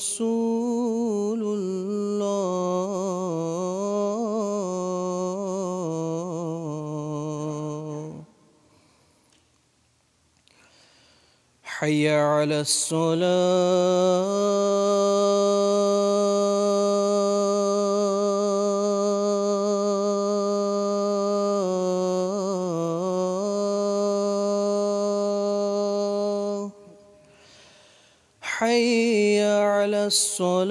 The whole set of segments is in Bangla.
رسول الله. حي على الصلاة. حي الصلاة.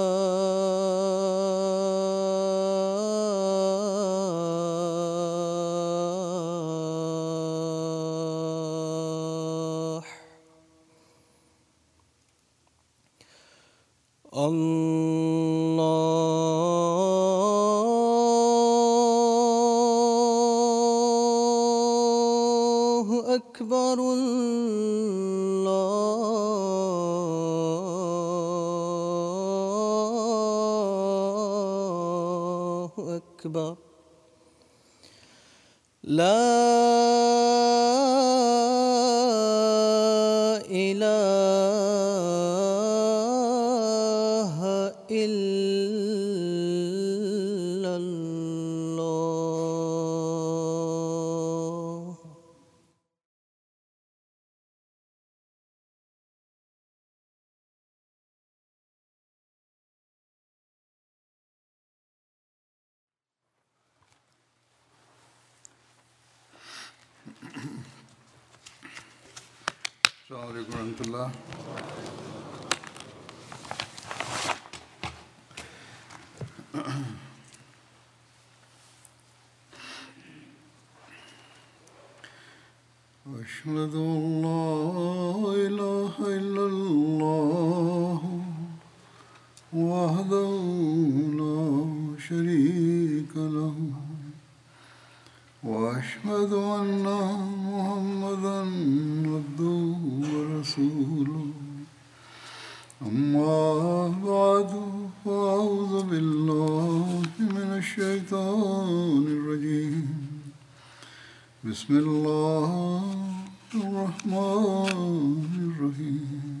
شريك له وأشهد أن محمدا عبده ورسوله. أما بعد فأعوذ بالله من الشيطان الرجيم. بسم الله الرحمن الرحيم.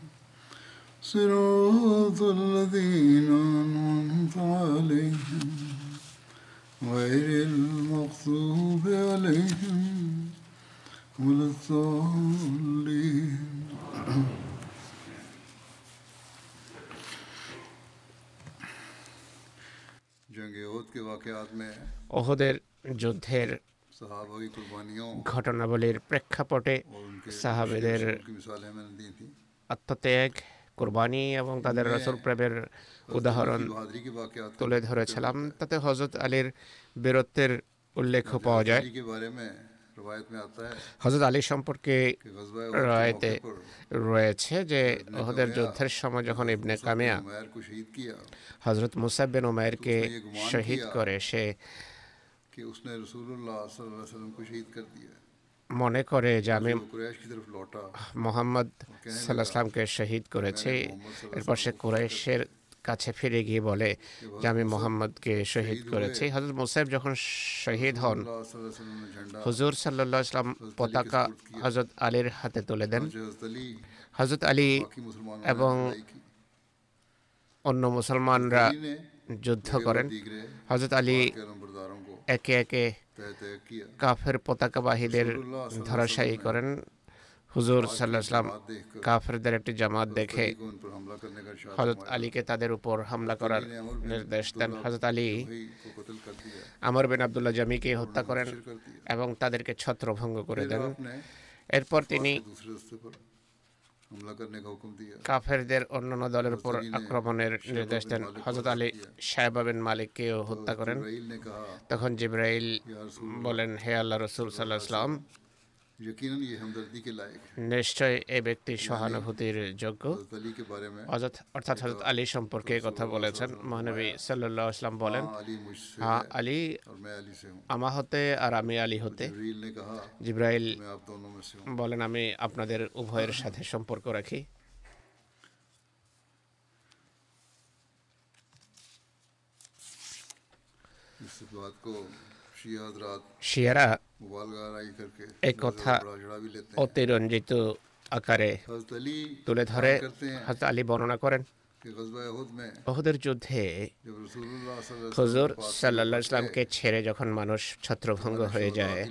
صراط الذين أنعمت عليهم غير المغضوب عليهم ولا الضالين অহদের যুদ্ধের ঘটনাবলীর প্রেক্ষাপটে সাহাবেদের আত্মত্যাগ কোরবানি এবং তাদের রসুল প্রেমের উদাহরণ তুলে ধরেছিলাম। তাতে হজরত আলীর বীরত্বের উল্লেখ পাওয়া যায়। হজরত আলী সম্পর্কে রয়েতে রয়েছে যে ওহদের যুদ্ধের সময় যখন ইবনে কামিয়া হজরত মুসাবিন ওমায়েরকে শহীদ করে সে মনে করে যে আমি মোহাম্মদ সাল্লাহামকে শহীদ করেছি। এরপর সে কুরাইশের কাছে ফিরে গিয়ে বলে যে আমি মোহাম্মদকে শহীদ করেছি। হজরত মুসাইফ যখন শহীদ হন হুজুর সাল্লাহ ইসলাম পতাকা হজরত আলীর হাতে তুলে দেন। হজরত আলী এবং অন্য মুসলমানরা যুদ্ধ করেন। হজরত আলী একে একে কাফের পতাকা বাহীদের ধরাশায়ী করেন। হুজুর সাল্লাহাম কাফেরদের একটি জামাত দেখে হজরত আলীকে তাদের উপর হামলা করার নির্দেশ দেন। হজরত আলী আমর বিন আবদুল্লাহ জামিকে হত্যা করেন এবং তাদেরকে ছত্রভঙ্গ করে দেন। এরপর তিনি কাফেরদের অন্যান্য দলের উপর আক্রমণের নির্দেশ দেন হজরত আলী সাহেবাবিন মালিককেও হত্যা করেন। তখন জিব্রাইল বলেন হে আল্লাহ রসুল সাল্লাহ ইসলাম নিশ্চয় এ ব্যক্তি সহানুভূতির যোগ্য অর্থাৎ হজরত আলী সম্পর্কে কথা বলেছেন মহানবী সাল্লাহ ইসলাম বলেন হ্যাঁ আলী আমা হতে আর আমি আলী হতে জিব্রাইল বলেন আমি আপনাদের উভয়ের সাথে সম্পর্ক রাখি শিয়ারা একথা অতিরঞ্জিত আকারে তুলে ধরে হজরত আলী বর্ণনা করেন অহুদের যুদ্ধে ইসলামকে ছেড়ে যখন মানুষ ছত্রভঙ্গ হয়ে যায়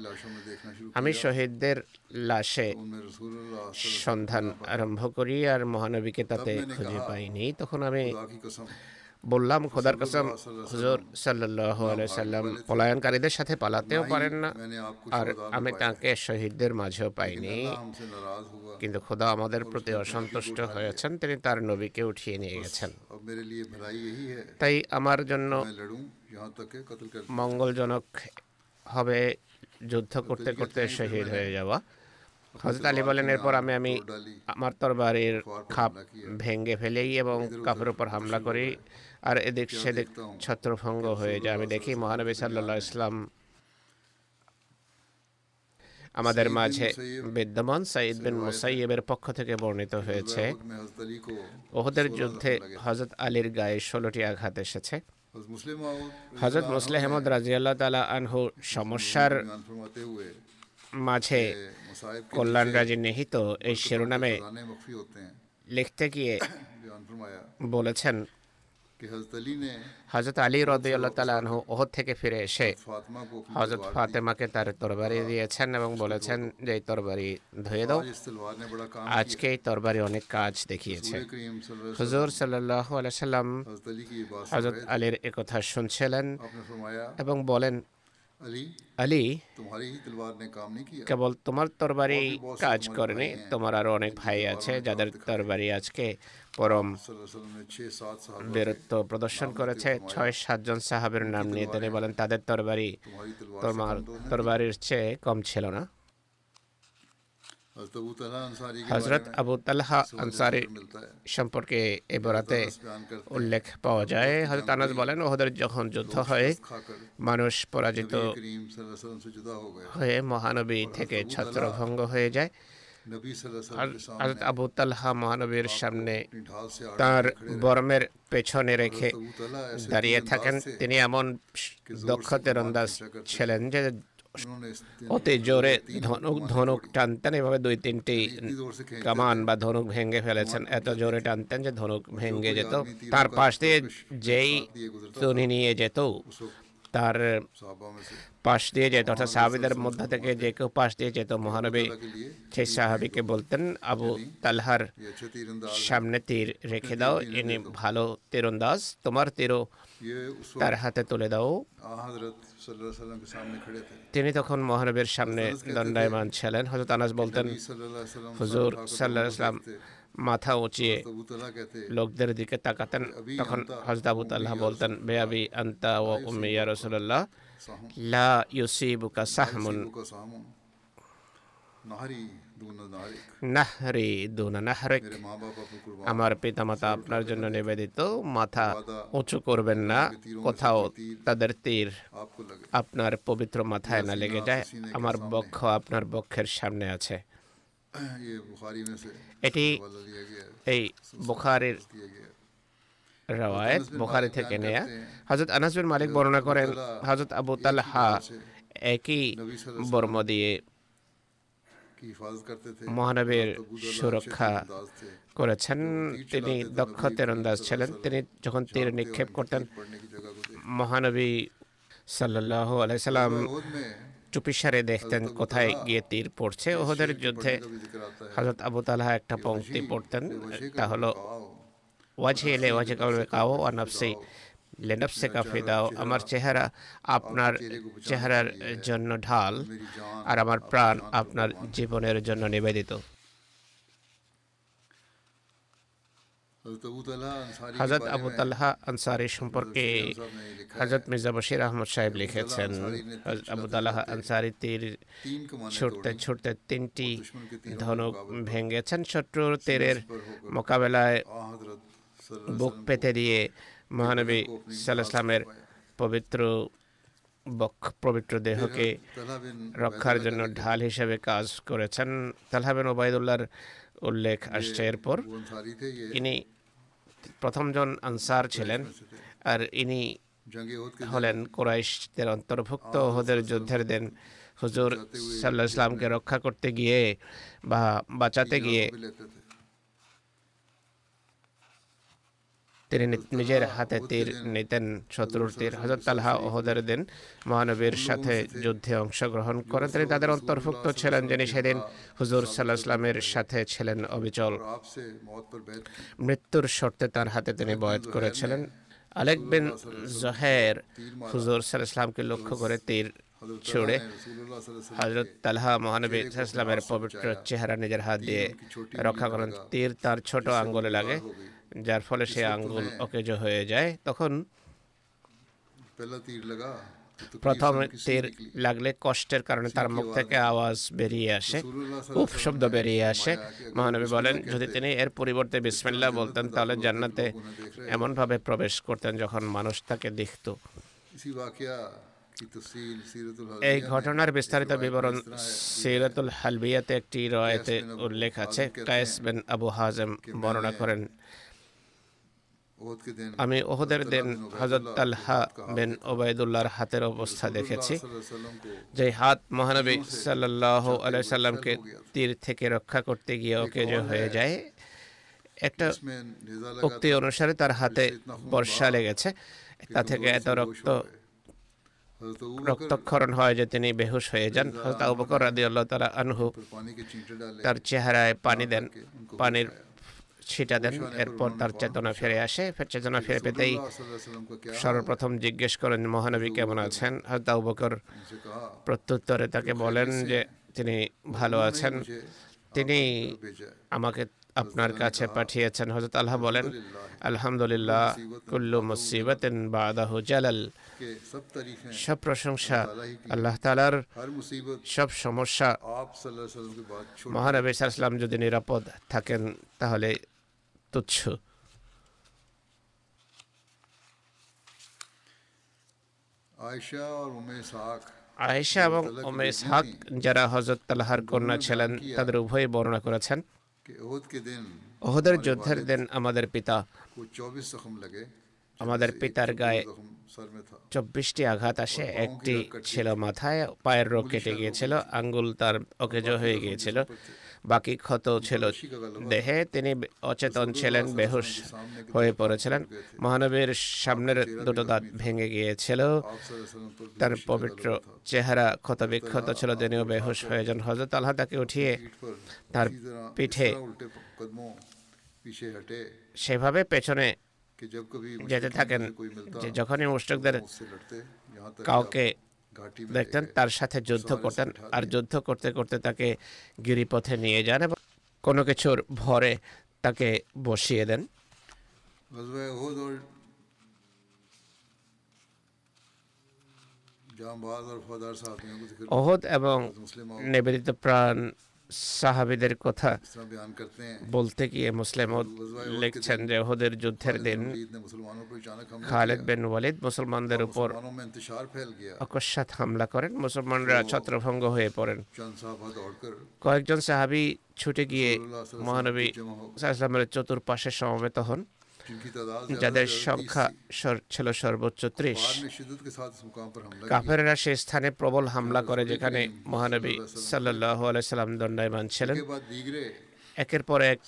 আমি শহীদদের লাশে সন্ধান আরম্ভ করি আর মহানবীকে তাতে খুঁজে পাইনি তখন আমি বললাম খোদার কসম হুজুর সাল্লাল্লাহু আলাইহি সাল্লাম পলায়নকারীদের সাথে পালাতেও পারেন না। আর আমি তাকে শহীদদের মাঝেও পাইনি। কিন্তু খোদা আমাদের প্রতি অসন্তুষ্ট হয়েছেন তিনি তার নবীকে উঠিয়ে নিয়ে গেছেন। তাই আমার জন্য মঙ্গলজনক হবে যুদ্ধ করতে করতে শহীদ হয়ে যাওয়া। হজরত আলী বলেন এরপর আমি আমি আমার তরবারির খাপ ভেঙে ফেলেই এবং কাপের উপর হামলা করি। আর এদিক সেদিক ছত্রভঙ্গ হয়ে যায়। আমি দেখি মহানবী সাল্লাহ ইসলাম আমাদের মাঝে বিদ্যমান সাইদ বিন মুসাইয়েবের পক্ষ থেকে বর্ণিত হয়েছে। ওহদের যুদ্ধে হজরত আলীর গায়ে ষোলোটি আঘাত এসেছে। হজরত মুসলে আহমদ রাজিয়াল্লাহ তালা আনহু সমস্যার মাঝে কল্যাণ রাজি নিহিত এই শিরোনামে লিখতে গিয়ে বলেছেন হজরত আলী রদ আল্লাহ ওহ থেকে ফিরে এসে হজরত ফাতেমাকে তার তরবারি দিয়েছেন এবং বলেছেন যে এই তরবারি ধুয়ে দাও। আজকে এই তরবারি অনেক কাজ দেখিয়েছে। হজুর সাল্লাহ হজরত আলীর একথা শুনছিলেন এবং বলেন আলী কেবল তোমার তরবারি কাজ করেনি তোমার আরও অনেক ভাই আছে যাদের তরবারি আজকে পরম বীরত্ব প্রদর্শন করেছে ছয় সাতজন সাহাবের নাম নিয়ে তিনি বলেন তাদের তরবারি তোমার তরবারির চেয়ে কম ছিল না হজরত আবু তালহা আনসারি সম্পর্কে এ বরাতে উল্লেখ পাওয়া যায়। হজরত আনাজ বলেন ওহদের যখন যুদ্ধ হয় মানুষ পরাজিত হয়ে মহানবী থেকে ছত্রভঙ্গ হয়ে যায়। হজরত আবু তালহা মহানবীর সামনে তার বর্মের পেছনে রেখে দাঁড়িয়ে থাকেন। তিনি এমন দক্ষতের অন্দাজ ছিলেন যে অতি জোরে ধনুক ধনুক টানতেন। এভাবে দুই, তিনটি কামান বা ধনুক ভেঙে ফেলেছেন। এত জোরে টানতেন যে ধনুক ভেঙে যেত। তার পাশ দিয়ে যেই তুনি নিয়ে যেত, তার পাশ দিয়ে যেত, অর্থাৎ সাহাবিদের মধ্যে থেকে যে কেউ পাশ দিয়ে যেত, মহানবী সেই সাহাবিকে বলতেন, আবু তালহার সামনে তীর রেখে দাও, ইনি ভালো তীরন্দাজ, তোমার তীর তার হাতে তুলে দাও। তিনি তখন মহানবীর সামনে দণ্ডায়মান ছিলেন। হজরত আনাস বলতেন হুজুর সাল্লাহ ইসলাম মাথা উঁচিয়ে লোকদের দিকে তাকাতেন। তখন হজরত আবু তাল্লাহ বলতেন বেয়াবি আন্তা ও উম্মি ইয়া রসুল্লাহ লা ইউসিবুকা সাহমুন। নাহরি দুনা নাহরেক আমার পিতামাতা আপনার জন্য নিবেদিত মাথা উঁচু করবেন না কোথাও তাদের তীর আপনার পবিত্র মাথায় না লেগে যায় আমার বক্ষ আপনার বক্ষের সামনে আছে এটি এই বুখারের রওয়ায়ত বুখারি থেকে নেয়া হযরত আনাস বিন মালিক বর্ণনা করেন হযরত আবু তালহা একই বর্ম দিয়ে মহানবীর সুরক্ষা করেছেন। তিনি দক্ষ তেরন্দাজ ছিলেন। তিনি যখন তীর নিক্ষেপ করতেন মহানবী সাল্লাহ আলাইসাল্লাম চুপিসারে দেখতেন কোথায় গিয়ে তীর পড়ছে। ওহদের যুদ্ধে হজরত আবু তালহা একটা পংক্তি পড়তেন তা হলো ওয়াজে এলে ওয়াজে কাউ আর লেনব সে আমার চেহারা আপনার চেহারার জন্য ঢাল, আর আমার প্রাণ আপনার জীবনের জন্য নিবেদিত। হজরত আবু তালহা আনসারি সম্পর্কে হজরত মির্জা বশির আহমদ সাহেব লিখেছেন আবু তালহা আনসারি তীর ছুটতে ছুটতে তিনটি ধনুক ভেঙেছেন, শত্রুর তীরের মোকাবেলায় বুক পেতে দিয়ে মহানবী সাল্লাহামের পবিত্র বক্ষ, পবিত্র দেহকে রক্ষার জন্য ঢাল হিসেবে কাজ করেছেন। তালহাবেন ওবায়দুল্লাহর উল্লেখ আসছে এরপর। ইনি প্রথমজন আনসার ছিলেন আর ইনি হলেন কোরাইশদের অন্তর্ভুক্ত। ওহদের যুদ্ধের দিন হুজুর সাল্লাহ ইসলামকে রক্ষা করতে গিয়ে বা বাঁচাতে গিয়ে তিনি নিজের হাতে তীর নিতেন শত্রুর তীর হজরত তালহা ওহদের দিন মহানবীর সাথে যুদ্ধে অংশগ্রহণ করেন তিনি তাদের অন্তর্ভুক্ত ছিলেন যিনি সেদিন হুজুর সাল্লাহ ইসলামের সাথে ছিলেন অবিচল মৃত্যুর শর্তে তার হাতে তিনি বয়ত করেছিলেন আলেক বিন জহের হুজুর সাল ইসলামকে লক্ষ্য করে তীর ছুড়ে হজরত তালহা মহানবী ইসলামের পবিত্র চেহারা নিজের হাত দিয়ে রক্ষা করেন তীর তার ছোট আঙ্গুলে লাগে যার ফলে সে আঙ্গুল অকেজ হয়ে যায় তখন প্রথম তীর লাগলে কষ্টের কারণে তার মুখ থেকে আওয়াজ বেরিয়ে আসে। উফ শব্দ বেরিয়ে আসে। মহানবী বলেন যদি তিনি এর পরিবর্তে বিসমিল্লা বলতেন তাহলে জান্নাতে এমনভাবে প্রবেশ করতেন যখন মানুষ তাকে দেখত। এই ঘটনার বিস্তারিত বিবরণ সিরাতুল হালবিয়াতে একটি রয়েতে উল্লেখ আছে। কায়েস বিন আবু হাজেম বর্ণনা করেন। আমি ওহদের দিন হজরত আলহা বিন ওবায়দুল্লাহর হাতের অবস্থা দেখেছি। যে হাত মহানবী সাল্লাহ আলাই সাল্লামকে তীর থেকে রক্ষা করতে গিয়ে অকেজ হয়ে যায় একটা উক্তি অনুসারে তার হাতে বর্ষা লেগেছে। তা থেকে এত রক্ত রক্তক্ষরণ হয় যে তিনি বেহুশ হয়ে যান। হজরত আবু বকর রাদিয়াল্লাহু তাআলা আনহু তার চেহারায় পানি দেন। পানির সেটা এরপর তার চেতনা ফিরে আসে চেতনা ফিরে পেতেই সর্বপ্রথম জিজ্ঞেস করেন মহানবী কেমন আছেন? হজরত প্রত্যুত্তরে তাকে বলেন যে তিনি ভালো আছেন। তিনি আমাকে আপনার কাছে পাঠিয়েছেন। হজরত আল্লাহ বলেন আলহামদুলিল্লাহ কুল্লু মুসিবত বাদাহু জালাল। সব প্রশংসা আল্লাহ তালার সব সমস্যা মহানবী সাল্লাম যদি নিরাপদ থাকেন তাহলে তুচ্ছ আয়েশা এবং ওমে ইসহাক যারা হজরত তালহার কন্যা ছিলেন তাদের উভয়ে বর্ণনা করেছেন। ওহদের যুদ্ধের দিন আমাদের পিতা। আমাদের পিতার গায়ে চব্বিশটি আঘাত আসে একটি ছিল মাথায় পায়ের রোগ কেটে গিয়েছিল আঙ্গুল তার অকেজ হয়ে গিয়েছিল। বাকি ক্ষত ছিল দেহে তিনি অচেতন ছিলেন বেহুশ হয়ে পড়েছিলেন। মহানবীর সামনের দুটো দাঁত ভেঙে গিয়েছিল। তার পবিত্র চেহারা ক্ষত বিক্ষত ছিল তিনিও বেহুশ হয়ে যান। হজরত আল্লাহ তাকে উঠিয়ে তার পিঠে সেভাবে পেছনে যেতে থাকেন যখনই মুষ্টকদের কাউকে দেখতেন তার সাথে যুদ্ধ করতেন আর যুদ্ধ করতে করতে তাকে গিরিপথে নিয়ে যান এবং কোনো কিছুর ভরে তাকে বসিয়ে দেন। অহদ এবং নিবেদিত প্রাণ সাহাবিদের কথা বলতে গিয়ে মুসলিম লিখছেন যে ওদের যুদ্ধের দিন খালেদ বিন ওয়ালিদ মুসলমানদের উপর অকস্মাৎ হামলা করেন। মুসলমানরা ছত্রভঙ্গ হয়ে পড়েন। কয়েকজন সাহাবি ছুটে গিয়ে মহানবী সাহায্যের চতুর্পাশে সমবেত হন। যাদের সংখ্যা ছিল সর্বোচ্চ ত্রিশ। কাফেরেরা সে স্থানে প্রবল হামলা করে যেখানে মহানবী সাল্লাহ আলাইসাল্লাম দণ্ডায়মান ছিলেন। একের পর এক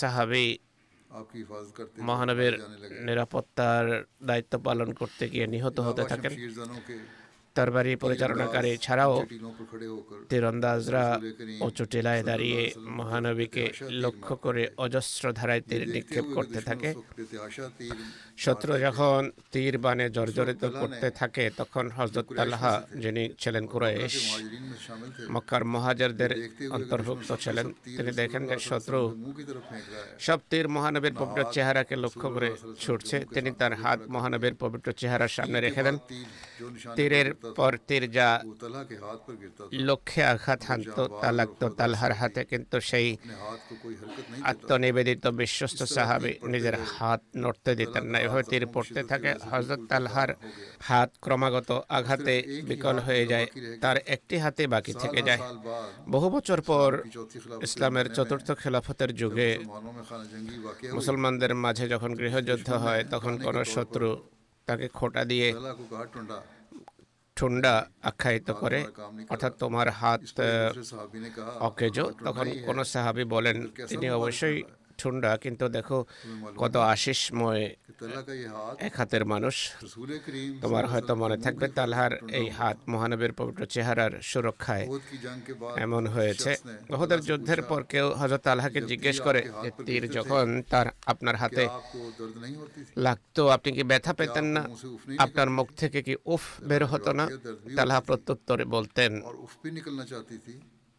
সাহাবি মহানবীর নিরাপত্তার দায়িত্ব পালন করতে গিয়ে নিহত হতে থাকেন। তরবারি পরিচালনাকারী ছাড়াও তীরন্দাজরা উঁচু টিলায় দাঁড়িয়ে মহানবীকে লক্ষ্য করে অজস্র ধারায় তীর নিক্ষেপ করতে থাকে। শত্রু যখন তীর বানে জর্জরিত করতে থাকে, তখন হজরত তাল্লাহা যিনি ছিলেন কুরাইশ, মক্কার মহাজারদের অন্তর্ভুক্ত ছিলেন। তিনি দেখেন যে শত্রু সব তীর মহানবীর পবিত্র চেহারাকে লক্ষ্য করে ছুটছে। তিনি তার হাত মহানবীর পবিত্র চেহারার সামনে রেখে দেন। তীরের পরতির যা লক্ষ্যে আঘাত হানত তা লাগতো তালহার হাতে কিন্তু সেই আত্মনিবেদিত বিশ্বস্ত সাহাবি নিজের হাত নড়তে দিতেন না এভাবে তীর পড়তে থাকে হজরত তালহার হাত ক্রমাগত আঘাতে বিকল হয়ে যায় তার একটি হাতে বাকি থেকে যায় বহু বছর পর ইসলামের চতুর্থ খেলাফতের যুগে মুসলমানদের মাঝে যখন গৃহযুদ্ধ হয় তখন কোনো শত্রু তাকে খোটা দিয়ে ঠুন্ডা আখ্যায়িত করে অর্থাৎ তোমার হাত অকেজ তখন কোনো সাহাবি বলেন তিনি অবশ্যই ঠুন্ডা কিন্তু দেখো কত আশিসময় এক হাতের মানুষ। তোমার হয়তো মনে থাকবে তালহার এই হাত মহানবীর পবিত্র চেহারার সুরক্ষায় এমন হয়েছে। বহুদের যুদ্ধের পর কেউ হজরত তালহাকে জিজ্ঞেস করে যে তীর যখন তার আপনার হাতে লাগতো আপনি কি ব্যথা পেতেন না? আপনার মুখ থেকে কি উফ বের হতো না? তালহা প্রত্যুত্তরে বলতেন।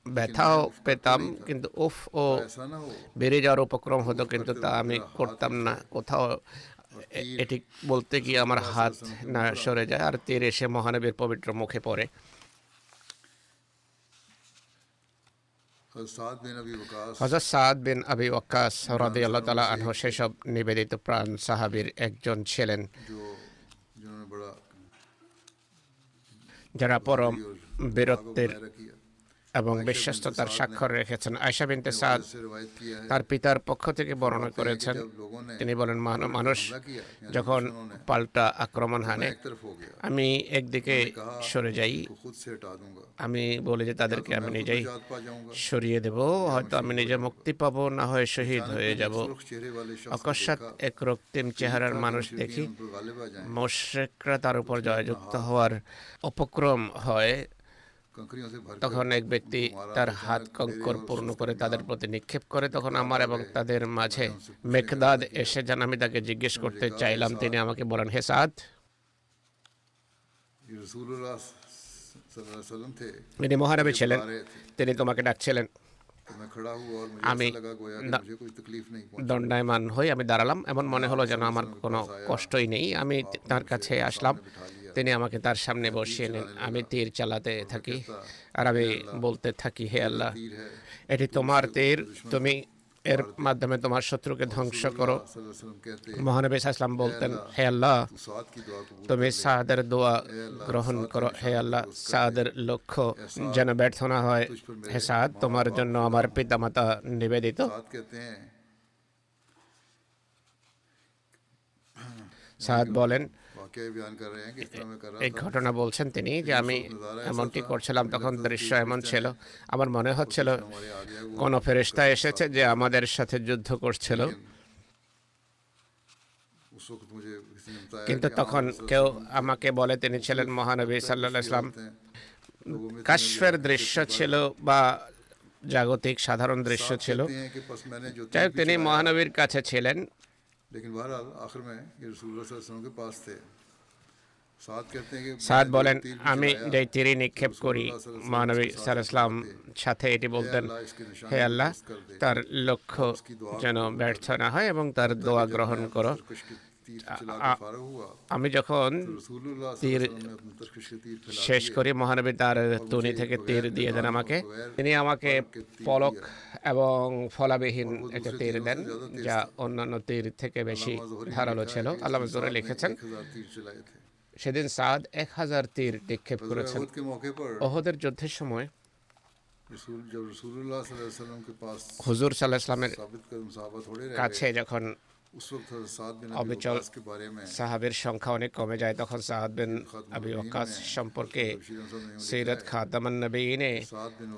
ব্যথাও পেতাম কিন্তু উফ ও বেড়ে যাওয়ার উপক্রম হতো কিন্তু তা আমি করতাম না। কোথাও এটি বলতে গিয়ে আমার হাত না সরে যায় আর তীর এসে মহানবীর পবিত্র মুখে পড়ে। হজরত সাদ বিন আবি ওয়াক্কাস রাদি আল্লাহ তালা আনহ সেসব নিবেদিত প্রাণ সাহাবির একজন ছিলেন। যারা পরম বীরত্বের এবং বিশ্বস্ততার স্বাক্ষর রেখেছেন। আয়সা বিনতে সাদ তার পিতার পক্ষ থেকে বর্ণনা করেছেন। তিনি বলেন মানুষ যখন পাল্টা আক্রমণ হানে আমি একদিকে সরে যাই আমি বলে যে তাদেরকে আমি নিজেই সরিয়ে দেব। হয়তো আমি নিজে মুক্তি পাব না হয় শহীদ হয়ে যাব। অকস্মাৎ এক রক্তিম চেহারার মানুষ দেখি মোশেকরা তার উপর জয়যুক্ত হওয়ার অপক্রম হয়। তখন এক ব্যক্তি তার হাত কঙ্কর পূর্ণ করে তাদের প্রতি নিক্ষেপ করে, তখন আমার এবং তাদের মাঝে মেকদাদ এসে যান। আমি তাকে জিজ্ঞেস করতে চাইলাম, তিনি আমাকে বলেন, হে সাদ। তিনি মহানবী ছিলেন, তিনি তোমাকে ডাকছিলেন। আমি দণ্ডায়মান হই আমি দাঁড়ালাম, এমন মনে হলো যেন আমার কোনো কষ্টই নেই। আমি তার কাছে আসলাম তিনি আমাকে তার সামনে বসিয়ে নেন। আমি তীর চালাতে থাকি আর আমি বলতে থাকি হে আল্লাহ। এটি তোমার তীর তুমি এর মাধ্যমে তোমার শত্রুকে ধ্বংস করো। মহানবী সাহসালাম বলতেন হে আল্লাহ তুমি সাহাদের দোয়া গ্রহণ করো। হে আল্লাহ সাহাদের লক্ষ্য যেন ব্যর্থ না হয়। হে সাদ তোমার জন্য আমার পিতামাতা নিবেদিত। সাহাদ বলেন এই ঘটনা বলছেন তিনি যে আমি এমনটি করছিলাম তখন দৃশ্য এমন ছিল। আমার মনে হচ্ছিল কোনো ফেরেস্তা এসেছে যে আমাদের সাথে যুদ্ধ করছিল। কিন্তু তখন কেউ আমাকে বলে তিনি ছিলেন মহানবী সাল্লাহ ইসলাম দৃশ্য ছিল বা জাগতিক সাধারণ দৃশ্য ছিল। তিনি মহানবীর কাছে ছিলেন। সাদ বলেন আমি যে তীরে নিক্ষেপ করি মহানবী সাল ইসলাম সাথে এটি বলতেন হে আল্লাহ তার লক্ষ্য যেন ব্যর্থ না হয় এবং তার দোয়া গ্রহণ করো আমি যখন তীর শেষ করি মহানবী তার তুনি থেকে তীর দিয়ে দেন আমাকে। তিনি আমাকে পলক এবং ফলাবিহীন একটা তীর দেন যা অন্যান্য তীর থেকে বেশি ধারালো ছিল। আল্লাহ জোরে লিখেছেন সেদিন সাদ এক হাজার তীর নিক্ষেপ করেছেন। ওহদের যুদ্ধের সময় হুজুর সাল্লাহ ইসলামের কাছে যখন সাহাবের সংখ্যা অনেক কমে যায়। তখন সাহাদ বিন আবি ওকাস সম্পর্কে সৈরত খাদামান নবীনে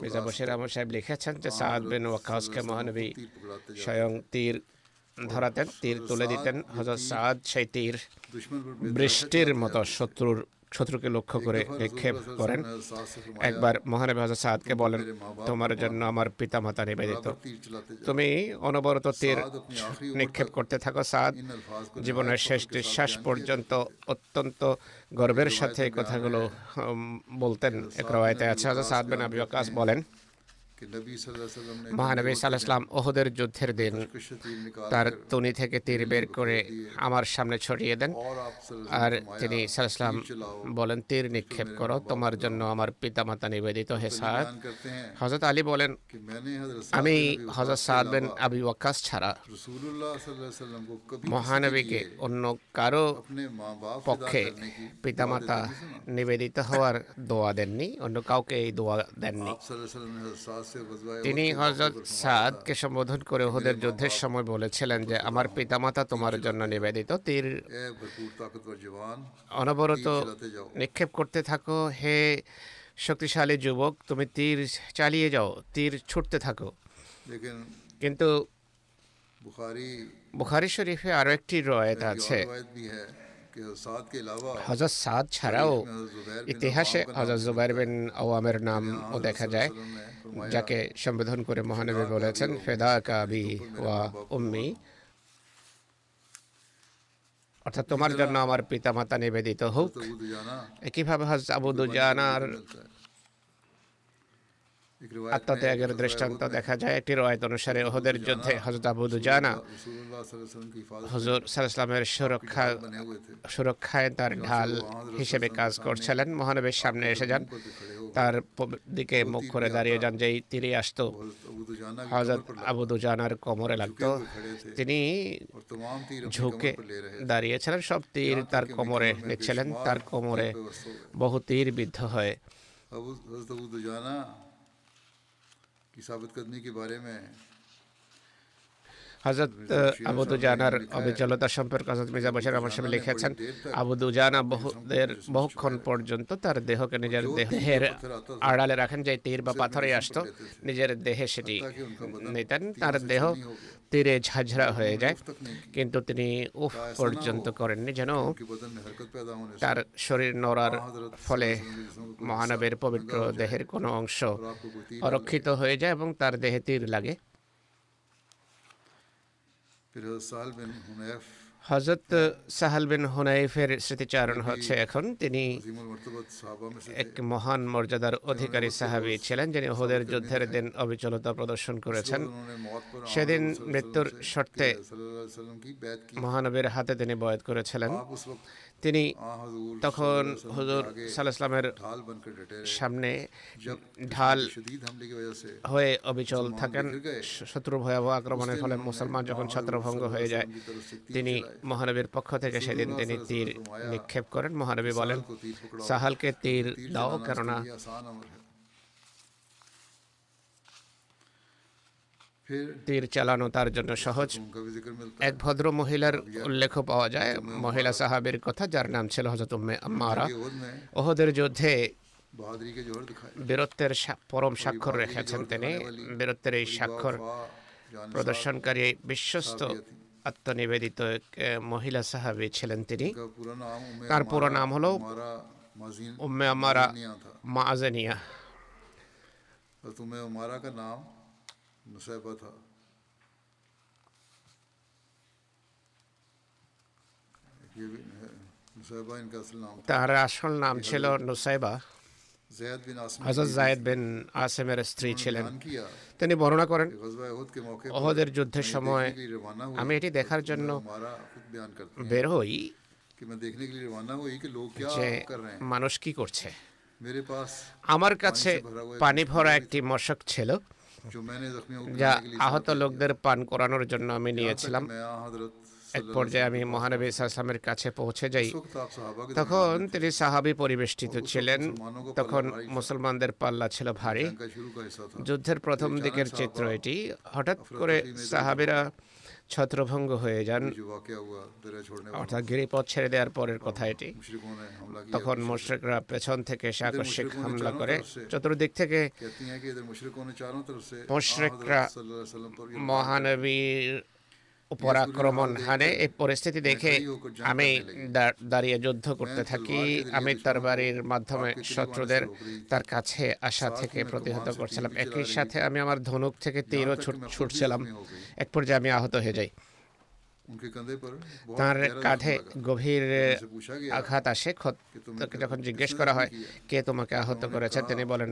মির্জা বশির আহমদ সাহেব লিখেছেন যে সাহাদ বিন ওকাসকে মহানবী স্বয়ং তীর ধরাতেন তীর তুলে দিতেন। হজরত সাদ সেই তীর বৃষ্টির মতো শত্রুর শত্রুকে লক্ষ্য করে নিক্ষেপ করেন। একবার মহানবী হাজার সাদকে বলেন তোমার জন্য আমার পিতামাতা নিবেদিত। তুমি অনবরত তীর নিক্ষেপ করতে থাকো সাদ। জীবনের শেষ নিঃশ্বাস পর্যন্ত অত্যন্ত গর্বের সাথে এই কথাগুলো বলতেন। এক রয়েতে আছে হাজার সাদ বেন আবি বলেন মহানবী সাল্লাম ওহদের যুদ্ধের দিন তার তুনি থেকে তীর বের করে আমার সামনে ছড়িয়ে দেন। আর তিনি সাল্লাম বলেন তীর নিক্ষেপ করো তোমার জন্য আমার পিতামাতা নিবেদিত হে সাদ হজরত আলী বলেন আমি হজরত সাদ বিন আবি ওয়াক্কাস ছাড়া মহানবীকে অন্য কারও পক্ষে পিতামাতা নিবেদিত হওয়ার দোয়া দেননি অন্য কাউকে এই দোয়া দেননি। তিনি হজরত সাদকে সম্বোধন করে ওদের যুদ্ধের সময় বলেছিলেন যে আমার পিতামাতা তোমার জন্য নিবেদিত। তীর অনবরত নিক্ষেপ করতে থাকো। হে শক্তিশালী যুবক তুমি তীর চালিয়ে যাও তীর ছুটতে থাকো। কিন্তু বুখারি শরীফে আরও একটি রয়েত আছে। হজরত সাদ ছাড়াও ইতিহাসে হজরত জুবাইর বিন আওয়ামের নামও দেখা যায় যাকে সম্বোধন করে মহানবী বলেছেন ফেদা কাবি ওয়া উম্মি অর্থাৎ তোমার জন্য আমার পিতামাতা নিবেদিত হোক একইভাবে হজ আবু দুজানার আত্মত্যাগের দৃষ্টান্ত দেখা যায়। একটি রয়েত অনুসারে ওহদের যুদ্ধে হজরত আবুদু জানা হজুর সালামের সুরক্ষা সুরক্ষায় তার ঢাল হিসেবে কাজ করছিলেন। মহানবীর সামনে এসে যান। তার দিকে মুখ করে দাঁড়িয়ে যান যেই তীরে আসতো। হজরত আবুদু জানার কোমরে লাগতো। তিনি ঝুঁকে দাঁড়িয়েছিলেন। সব তীর তার কোমরে নিচ্ছিলেন। তার কোমরে বহু তীর বিদ্ধ হয় की साबित करने के बारे में হজরত আবুদুজানার অবিচলতা সম্পর্কে হজরত মির্জা বশির আমার সামনে লিখেছেন আবুদুজানা বহুদের বহুক্ষণ পর্যন্ত তার দেহকে নিজের দেহের আড়ালে রাখেন যে তীর বা পাথরে আসতো নিজের দেহে সেটি নিতেন তার দেহ তীরে ঝাঝরা হয়ে যায়। কিন্তু তিনি উফ পর্যন্ত করেননি যেন তার শরীর নড়ার ফলে মহানবের পবিত্র দেহের কোনো অংশ অরক্ষিত হয়ে যায় এবং তার দেহে তীর লাগে। হজরত সাহাল বিন হুনাইফের স্মৃতিচারণ হচ্ছে এখন। তিনি এক মহান মর্যাদার অধিকারী সাহাবি ছিলেন যিনি ওহুদের যুদ্ধের দিন অবিচলতা প্রদর্শন করেছেন। সেদিন মৃত্যুর শর্তে মহানবীর হাতে তিনি বয়াত করেছিলেন। তিনি তখন হজুর সাল্লাহামের সামনে ঢাল হয়ে অবিচল থাকেন। শত্রু ভয়াবহ আক্রমণের ফলে মুসলমান যখন ছত্রভঙ্গ হয়ে যায় তিনি মহানবীর পক্ষ থেকে সেদিন তিনি তীর নিক্ষেপ করেন। মহানবী বলেন সাহালকে তীর দাও কেননা তীর চালানো তার জন্য সহজ। এক ভদ্র মহিলার উল্লেখ পাওয়া যায় মহিলা সাহাবের কথা যার নাম ছিল হজরত উম্মে আম্মারা। ওহদের যুদ্ধে বীরত্বের পরম স্বাক্ষর রেখেছেন তিনি। বীরত্বের এই স্বাক্ষর প্রদর্শনকারী বিশ্বস্ত আত্মনিবেদিত মহিলা সাহাবি ছিলেন তিনি। তার পুরো নাম হলো উম্মে আমারা মাজানিয়া উম্মে আমারা কা নাম نصیبہ تھا তাহার আসল নাম ছিল নুসাইবা হজরত জায়দ বিন আসেমের স্ত্রী ছিলেন তিনি বর্ণনা করেন ওহদের যুদ্ধের সময় আমি এটি দেখার জন্য বের হই যে মানুষ কি করছে আমার কাছে পানি ভরা একটি মশক ছিল যা আহত লোকদের পান করানোর জন্য আমি নিয়েছিলাম। এক পর্যায়ে আমি মহানবী ইসলামের কাছে পৌঁছে যাই। তখন তিনি সাহাবি পরিবেষ্টিত ছিলেন। তখন মুসলমানদের পাল্লা ছিল ভারী। যুদ্ধের প্রথম দিকের চিত্র এটি। হঠাৎ করে সাহাবিরা ছত্রভঙ্গ হয়ে যান। অর্থাৎ গিরিপথ ছেড়ে দেওয়ার পরের কথা এটি। তখন মুশ্রিকরা পেছন থেকে এসে আকস্মিক হামলা করে। চতুর্দিক থেকে মুশ্রিকরা মহানবীর উপর আক্রমণ হানে এই পরিস্থিতি দেখে আমি দাঁড়িয়ে যুদ্ধ করতে থাকি। আমি তার বাড়ির মাধ্যমে শত্রুদের তার কাছে আসা থেকে প্রতিহত করছিলাম। একই সাথে আমি আমার ধনুক থেকে তীরও ছুটছিলাম। এক পর্যায়ে আমি আহত হয়ে যাই। তার কাঁধে গভীর আঘাত আসে। তাকে যখন জিজ্ঞেস করা হয় কে তোমাকে আহত করেছে? তিনি বলেন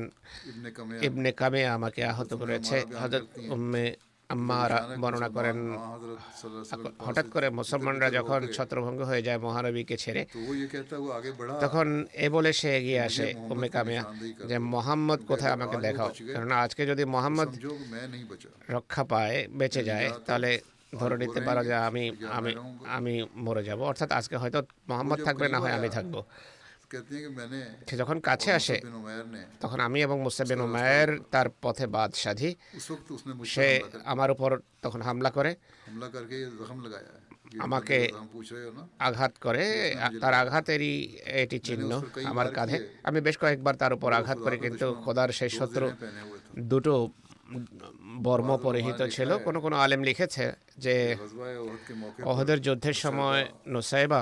ইবনে কামে আমাকে আহত করেছে। হজরত উম্মে আম্মারা বর্ণনা করেন হঠাৎ করে মুসলমানরা যখন ছত্রভঙ্গ হয়ে যায় মহানবীকে ছেড়ে, তখন এ বলে সে এগিয়ে আসে, উম্মে কামিয়া, যে মোহাম্মদ কোথায় আমাকে দেখাও? কারণ আজকে যদি মোহাম্মদ রক্ষা পায়, বেঁচে যায়, তাহলে ধরে নিতে পারো যে আমি আমি আমি মরে যাব। অর্থাৎ আজকে হয়তো মোহাম্মদ থাকবে না হয় আমি থাকব। সে যখন কাছে আসে তখন আমি এবং মুসাবিন উমায়ের তার পথে বাদ সাধি সে আমার উপর তখন হামলা করে। আমাকে আঘাত করে। তার আঘাতেরই এটি চিহ্ন আমার কাঁধে। আমি বেশ কয়েকবার তার উপর আঘাত করি কিন্তু খোদার সেই শত্রু দুটো বর্ম পরিহিত ছিল কোন কোন আলেম লিখেছে যে অহদের যুদ্ধের সময় নুসাইবা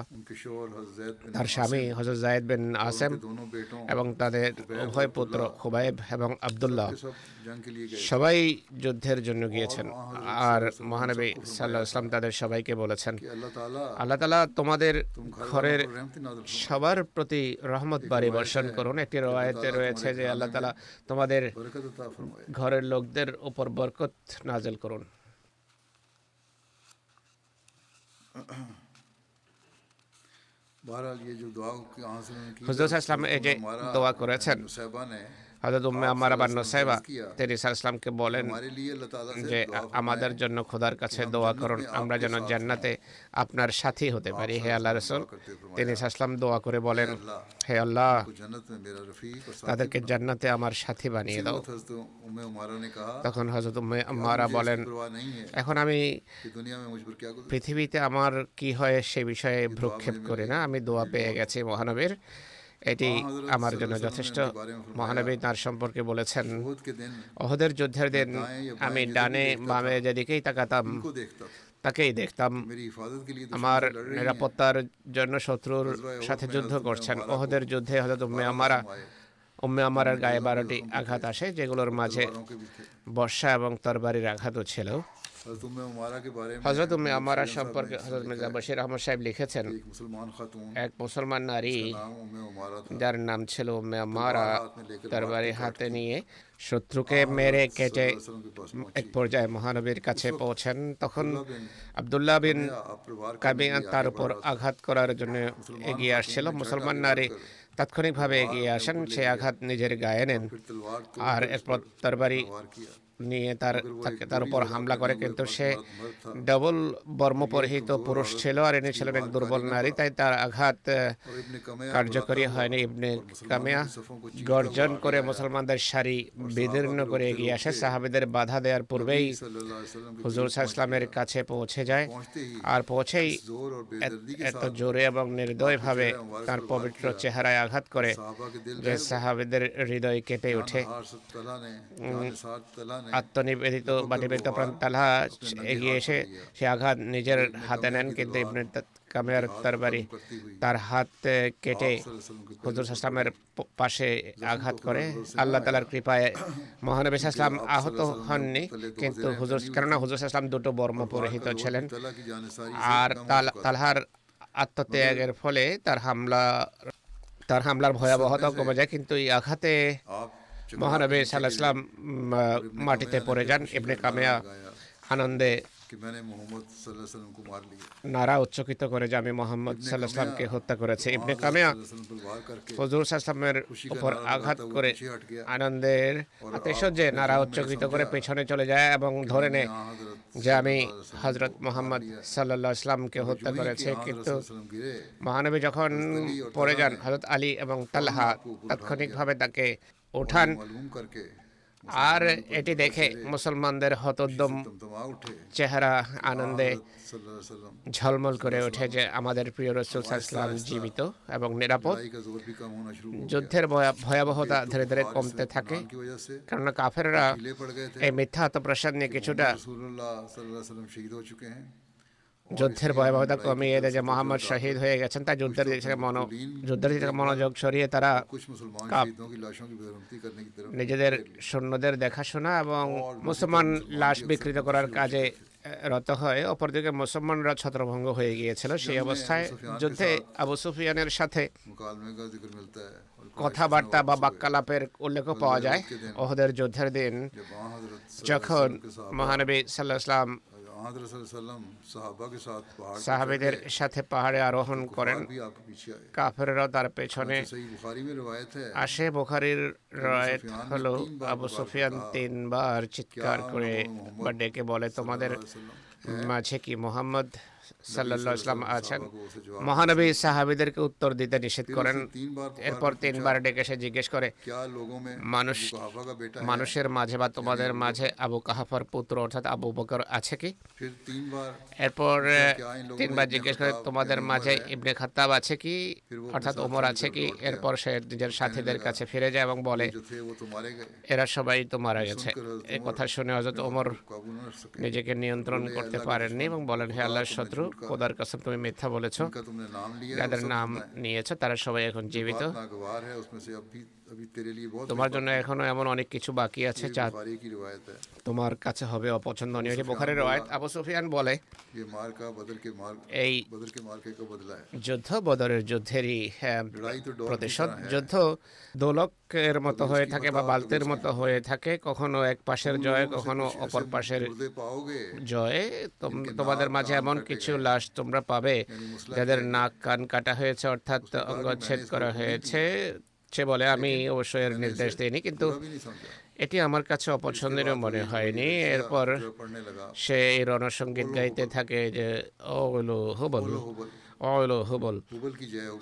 তার স্বামী হজরত জায়েদ বিন আসেম এবং তাদের উভয় পুত্র খুবাইব এবং আবদুল্লাহ সবাই যুদ্ধের জন্য গিয়েছেন। আর মহানবী সাল্লাহ ইসলাম তাদের সবাইকে বলেছেন আল্লাহ তালা তোমাদের ঘরের সবার প্রতি রহমত বাড়ি বর্ষণ করুন। একটি রয়েছে যে আল্লাহ তালা তোমাদের ঘরের লোকদের আমাদের ওপর বরকত নাজেল করুন হুজুর ইসলাম এই যে দোয়া করেছেন হাজরত উম্মে আমার আবার নসাইবা তিনি ইসলামকে বলেন যে আমাদের জন্য খোদার কাছে দোয়া করুন আমরা যেন জান্নাতে আপনার সাথী হতে পারি। হে আল্লাহ রসুল তিনি ইসলাম দোয়া করে বলেন হে আল্লাহ তাদেরকে জান্নাতে আমার সাথী বানিয়ে দাও। তখন হজরত উম্মে আম্মারা বলেন এখন আমি পৃথিবীতে আমার কি হয় সে বিষয়ে ভ্রক্ষেপ করি না আমি দোয়া পেয়ে গেছি মহানবীর। এটি আমার জন্য যথেষ্ট মহানবী তার সম্পর্কে বলেছেন অহদের যুদ্ধের দিন আমি ডানে বামে যেদিকেই তাকাতাম তাকেই দেখতাম। আমার নিরাপত্তার জন্য শত্রুর সাথে যুদ্ধ করছেন। অহদের যুদ্ধে হজরত উম্মে আমারা উম্মে আমারার গায়ে বারোটি আঘাত আসে যেগুলোর মাঝে বর্ষা এবং তরবারির আঘাতও ছিল। হজরত উম্মে আমারা সম্পর্কে হজরত মির্জা বশির আহমদ সাহেব লিখেছেন এক মুসলমান নারী যার নাম ছিল উম্মে আমারা তরবারি হাতে নিয়ে শত্রুকে মেরে কেটে এক পর্যায়ে মহানবীর কাছে পৌঁছেন তখন আবদুল্লাহ বিন কাবিয়া তার উপর আঘাত করার জন্য এগিয়ে আসছিল মুসলমান নারী তাৎক্ষণিকভাবে এগিয়ে আসেন সে আঘাত নিজের গায়ে নেন আর এরপর তরবারি নিয়ে তার তার উপর হামলা করে কিন্তু সে ডবল বর্ম পরিহিত পুরুষ ছিল আর এনে ছিলেন এক দুর্বল নারী তাই তার আঘাত কার্যকরী হয়নি। ইবনে কামিয়া গর্জন করে মুসলমানদের সারি বিদীর্ণ করে এগিয়ে আসে। সাহাবিদের বাধা দেওয়ার পূর্বেই হুজুর ইসলামের কাছে পৌঁছে যায়। আর পৌঁছেই এত জোরে এবং নির্দয়ভাবে তার পবিত্র চেহারায় আঘাত করে যে সাহাবিদের হৃদয় কেঁপে ওঠে। আত্মনিবেদিত বা নিবেদিত তালহা হ্যাঁ, এগিয়ে এসে সে আঘাত নিজের হাতে নেন কিন্তু ইবনে তরবারি তার হাত কেটে হুজুর সাসলামের পাশে আঘাত করে। আল্লাহ তালার কৃপায় মহানবী সাসলাম আহত হননি কিন্তু হুজুর কেননা হুজুর সাসলাম দুটো বর্ম পরিহিত ছিলেন। আর তালহার আত্মত্যাগের ফলে তার হামলা তার হামলার ভয়াবহতা কমে যায় কিন্তু এই আঘাতে মহানবী সাল্লাহ সাল্লাম মাটিতে পড়ে যান ইবনে কামিয়া আনন্দে নারা উচ্চকিত করে যে আমি মোহাম্মদ সাল্লাহামকে হত্যা করেছে। ইবনে কামিয়া ফজুর সাল্লামের উপর আঘাত করে আনন্দের যে নারা উচ্চকিত করে পেছনে চলে যায় এবং ধরে নেয় যে আমি হজরত মোহাম্মদ সাল্লাহ ইসলামকে হত্যা করেছে কিন্তু মহানবী যখন পড়ে যান হজরত আলী এবং তালহা তাৎক্ষণিকভাবে তাকে ওঠান আর এটি দেখে মুসলমানদের হতোদ্যম চেহারা আনন্দে ঝলমল করে ওঠে যে আমাদের প্রিয় রসুল সাল্লাম জীবিত এবং নিরাপদ যুদ্ধের ভয়াবহতা ধীরে ধীরে কমতে থাকে কেননা কাফেররা এই মিথ্যা আত্মপ্রসাদ নিয়ে কিছুটা যুদ্ধের ভয়াবহতা কমিয়ে দেয় যে মোহাম্মদ শহীদ হয়ে গেছেন তাই যুদ্ধের দিকে মনো যুদ্ধের দিকে মনোযোগ সরিয়ে তারা নিজেদের সৈন্যদের দেখাশোনা এবং মুসলমান লাশ বিকৃত করার কাজে রত হয় অপরদিকে মুসলমানরা ছত্রভঙ্গ হয়ে গিয়েছিল। সেই অবস্থায় যুদ্ধে আবু সুফিয়ানের সাথে কথাবার্তা বা বাক্যালাপের উল্লেখও পাওয়া যায়। ওহদের যুদ্ধের দিন যখন মহানবী সাল্লাহ ইসলাম সাহাবিদের সাথে পাহাড়ে আরোহণ করেন। কাফেররা তার পেছনে। আসে বুখারির রায়ত হলো আবু সুফিয়ান তিনবার চিৎকার করে বা ডেকে বলে তোমাদের মাঝে কি মোহাম্মদ সাল্লাহ ইসলাম আছেন। মহানবী সাহাবিদেরকে উত্তর দিতে নিষেধ করেন। এরপর তিনবার ডেকে সে জিজ্ঞেস করে মানুষ মানুষের মাঝে বা তোমাদের মাঝে আবু কাহাফার পুত্র অর্থাৎ আবু বকর আছে কি? এরপর তিনবার জিজ্ঞেস করে তোমাদের মাঝে ইবনে খাতাব আছে কি? অর্থাৎ ওমর আছে কি? এরপর সে নিজের সাথীদের কাছে ফিরে যায় এবং বলে এরা সবাই তো মারা গেছে এই কথা শুনে হযরত ওমর নিজেকে নিয়ন্ত্রণ করতে পারেননি এবং বলেন হে আল্লাহর শত্রু খোদার কসম তুমি মিথ্যা বলেছ। যাদের নাম নিয়েছো তারা সবাই এখন জীবিত। তোমার জন্য এখনও এমন অনেক কিছু বাকি আছে যা তোমার কাছে হবে অপছন্দনীয় এটি বোখারের রয়েত আবু সুফিয়ান বলে এই যুদ্ধ বদরের যুদ্ধেরই প্রতিশোধ যুদ্ধ দোলকের মতো হয়ে থাকে বা বালতের মতো হয়ে থাকে কখনো এক পাশের জয় কখনো অপর পাশের জয় তোমাদের মাঝে এমন কিছু লাশ তোমরা পাবে যাদের নাক কান কাটা হয়েছে অর্থাৎ অঙ্গচ্ছেদ করা হয়েছে সে বলে আমি অবশ্যই এর নির্দেশ দিইনি কিন্তু এটি আমার কাছে অপছন্দের মনে হয়নি। এরপর সে এই রণসঙ্গীত গাইতে থাকে যে অলো হুবল অলো হুবল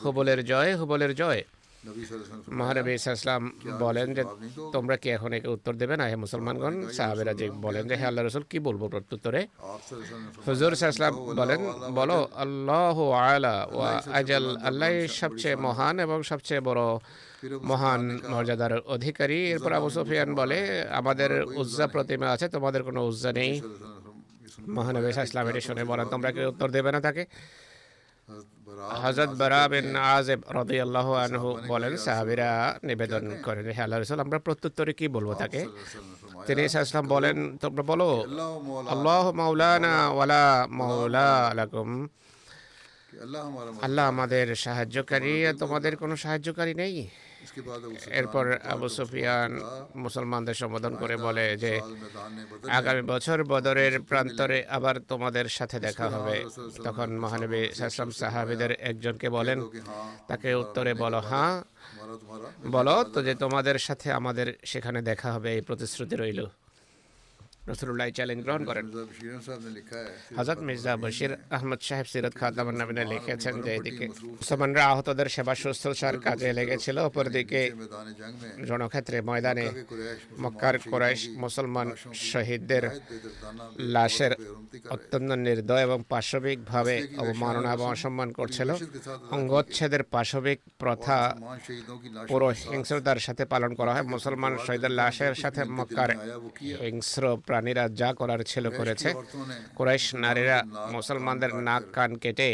হুবলের জয়? হুবলের জয়। মহানবী ইসলাম বলেন যে তোমরা কি এখন একে উত্তর দেবে না হে মুসলমানগণ? সাহাবেরা যে বলেন যে হে আল্লাহ রসুল কি বলব প্রত্যুত্তরে হুজুর ইসলাম বলেন বলো আল্লাহ আলা ওয়া আজাল আল্লাহ সবচেয়ে মহান এবং সবচেয়ে বড় মহান মর্যাদার অধিকারী। এরপর আবু সুফিয়ান বলে, আমাদের উজ্জা প্রতিমা আছে, তোমাদের কোনো উজ্জা নেই। মহানবী ইসলাম এটি শুনে বলেন, তোমরা কি উত্তর দেবে না তাকে? হজরত বারা বিন আজেব রদি আনহু বলেন, সাহাবীরা নিবেদন করেন হে আল্লাহর রাসূল, আমরা প্রত্যুত্তরে কি বলব তাকে? তিনি ইসলাম বলেন, তোমরা বলো, আল্লাহ মাওলানা ওয়ালা মাওলা আলাইকুম আল্লাহ আমাদের সাহায্যকারী তোমাদের কোনো সাহায্যকারী নেই। এরপর আবু সুফিয়ান মুসলমানদের সম্বোধন করে বলে যে, আগামী বছর বদরের প্রান্তরে আবার তোমাদের সাথে দেখা হবে। তখন মহানবী সাসলাম সাহাবিদের একজনকে বলেন, তাকে উত্তরে বলো হ্যাঁ বলো তো যে তোমাদের সাথে আমাদের সেখানে দেখা হবে, এই প্রতিশ্রুতি রইল। রসুল্লাহ চ্যালেঞ্জ গ্রহণ করেন। হজরত মির্জা বশির আহমদ সাহেব সিরত খাতামান লিখেছেন যে এদিকে মুসলমানরা আহতদের সেবা শুশ্রূষার কাজে লেগেছিল। অপরদিকে রণক্ষেত্রে ময়দানে মক্কার কোরাইশ মুসলমান শহীদদের লাশের অত্যন্ত নির্দয় এবং পাশবিকভাবে অবমাননা এবং অসম্মান করছিল। অঙ্গচ্ছেদের পাশবিক প্রথা পুরো হিংস্রতার সাথে পালন করা হয়। মুসলমান শহীদের লাশের সাথে মক্কার হিংস্র প্রাণীরা যা করার ছিল করেছে কুরাইশ নারীরা মুসলমানদের নাক কান কেটে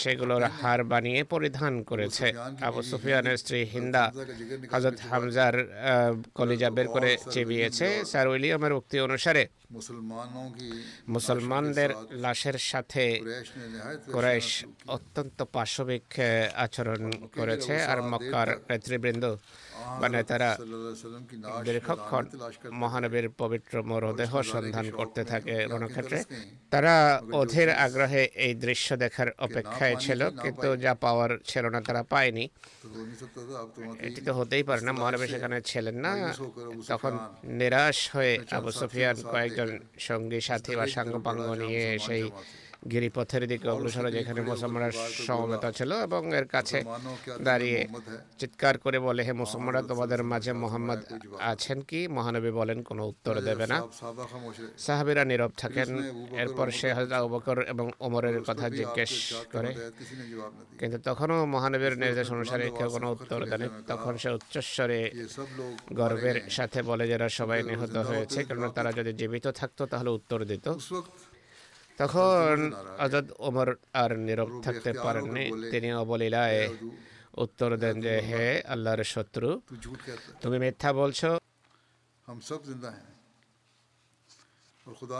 সেগুলোর হার বানিয়ে পরিধান করেছে। আবু সুফিয়ানের স্ত্রী হিন্দা হজরত হামজার কলিজা বের করে চেবিয়েছে। স্যার উইলিয়ামের উক্তি অনুসারে মুসলমানদের লাশের সাথে কোরাইশ অত্যন্ত পাশবিক আচরণ করেছে। আর মক্কার নেতৃবৃন্দ মানে তারা দীর্ঘক্ষণ মহানবীর পবিত্র মরদেহ সন্ধান করতে থাকে রণক্ষেত্রে। তারা অধীর আগ্রহে এই দৃশ্য দেখার অপেক্ষায় ছিল কিন্তু যা পাওয়ার ছিল না তারা পায়নি। এটি তো হতেই পারে না মহানবী সেখানে ছিলেন না তখন নিরাশ হয়ে আবু সুফিয়ান কয়েকজন সঙ্গী সাথী বা সাঙ্গপাঙ্গ নিয়ে সেই গিরিপথের দিকে অগ্রসরে যেখানে মুসলমানরা সমবেত ছিল এবং এর কাছে দাঁড়িয়ে চিৎকার করে বলে হে মুসলমানরা তোমাদের মাঝে মোহাম্মদ আছেন কি? মহানবী বলেন কোনো উত্তর দেবে না। সাহাবিরা নীরব থাকেন। এরপর সে হজরত আবু বকর এবং ওমরের কথা জিজ্ঞেস করে। কিন্তু তখনও মহানবীর নির্দেশ অনুসারে কেউ কোনো উত্তর দেন তখন সে উচ্চস্বরে গর্বের সাথে বলে যারা সবাই নিহত হয়েছে কেননা তারা যদি জীবিত থাকতো তাহলে উত্তর দিত। তখন আজাদ ওমর আর নীরব থাকতে পারেননি তিনি অবলীলায় উত্তর দেন যে হে আল্লাহর শত্রু তুমি মিথ্যা বলছো